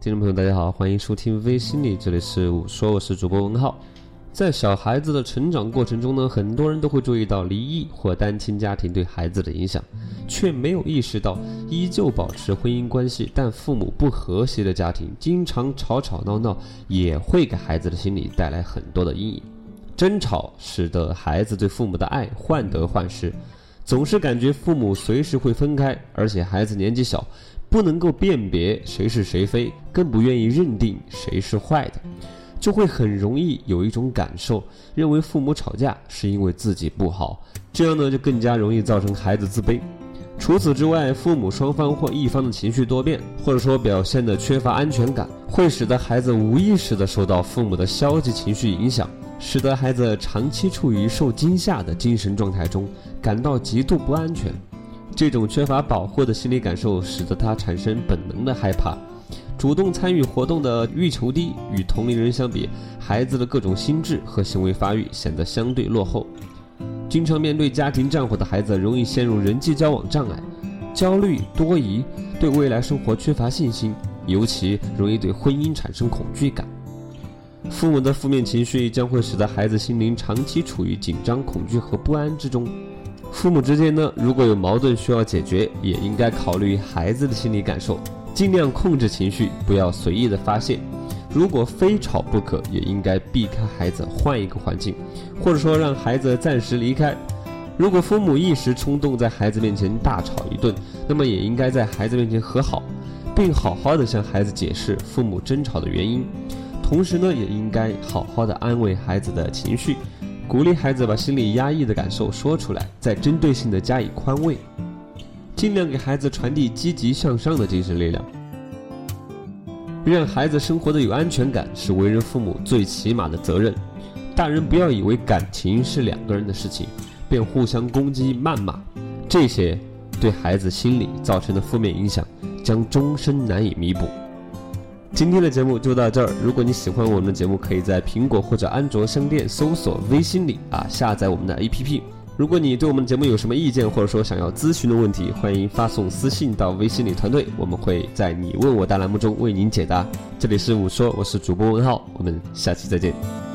听众朋友，大家好，欢迎收听微心理，这里是我说，我是主播文浩。在小孩子的成长过程中呢，很多人都会注意到离异或单亲家庭对孩子的影响，却没有意识到依旧保持婚姻关系但父母不和谐的家庭，经常吵吵闹闹，也会给孩子的心理带来很多的阴影。争吵使得孩子对父母的爱患得患失，总是感觉父母随时会分开，而且孩子年纪小。不能够辨别谁是谁非，更不愿意认定谁是坏的，就会很容易有一种感受，认为父母吵架是因为自己不好，这样呢就更加容易造成孩子自卑。除此之外，父母双方或一方的情绪多变，或者说表现的缺乏安全感，会使得孩子无意识的受到父母的消极情绪影响，使得孩子长期处于受惊吓的精神状态中，感到极度不安全。这种缺乏保护的心理感受，使得他产生本能的害怕，主动参与活动的欲求低。与同龄人相比，孩子的各种心智和行为发育显得相对落后。经常面对家庭战火的孩子，容易陷入人际交往障碍，焦虑多疑，对未来生活缺乏信心，尤其容易对婚姻产生恐惧感。父母的负面情绪将会使得孩子心灵长期处于紧张、恐惧和不安之中。父母之间呢，如果有矛盾需要解决，也应该考虑孩子的心理感受，尽量控制情绪，不要随意的发泄。如果非吵不可，也应该避开孩子，换一个环境，或者说让孩子暂时离开。如果父母一时冲动，在孩子面前大吵一顿，那么也应该在孩子面前和好，并好好的向孩子解释父母争吵的原因，同时呢，也应该好好的安慰孩子的情绪。鼓励孩子把心里压抑的感受说出来，再针对性的加以宽慰，尽量给孩子传递积极向上的精神力量，让孩子生活的有安全感是为人父母最起码的责任。大人不要以为感情是两个人的事情，便互相攻击谩骂，这些对孩子心理造成的负面影响将终身难以弥补。今天的节目就到这儿。如果你喜欢我们的节目，可以在苹果或者安卓商店搜索“微心理”啊，下载我们的 APP。如果你对我们的节目有什么意见，或者说想要咨询的问题，欢迎发送私信到微信里团队，我们会在你问我答栏目中为您解答。这里是五说，我是主播文浩，我们下期再见。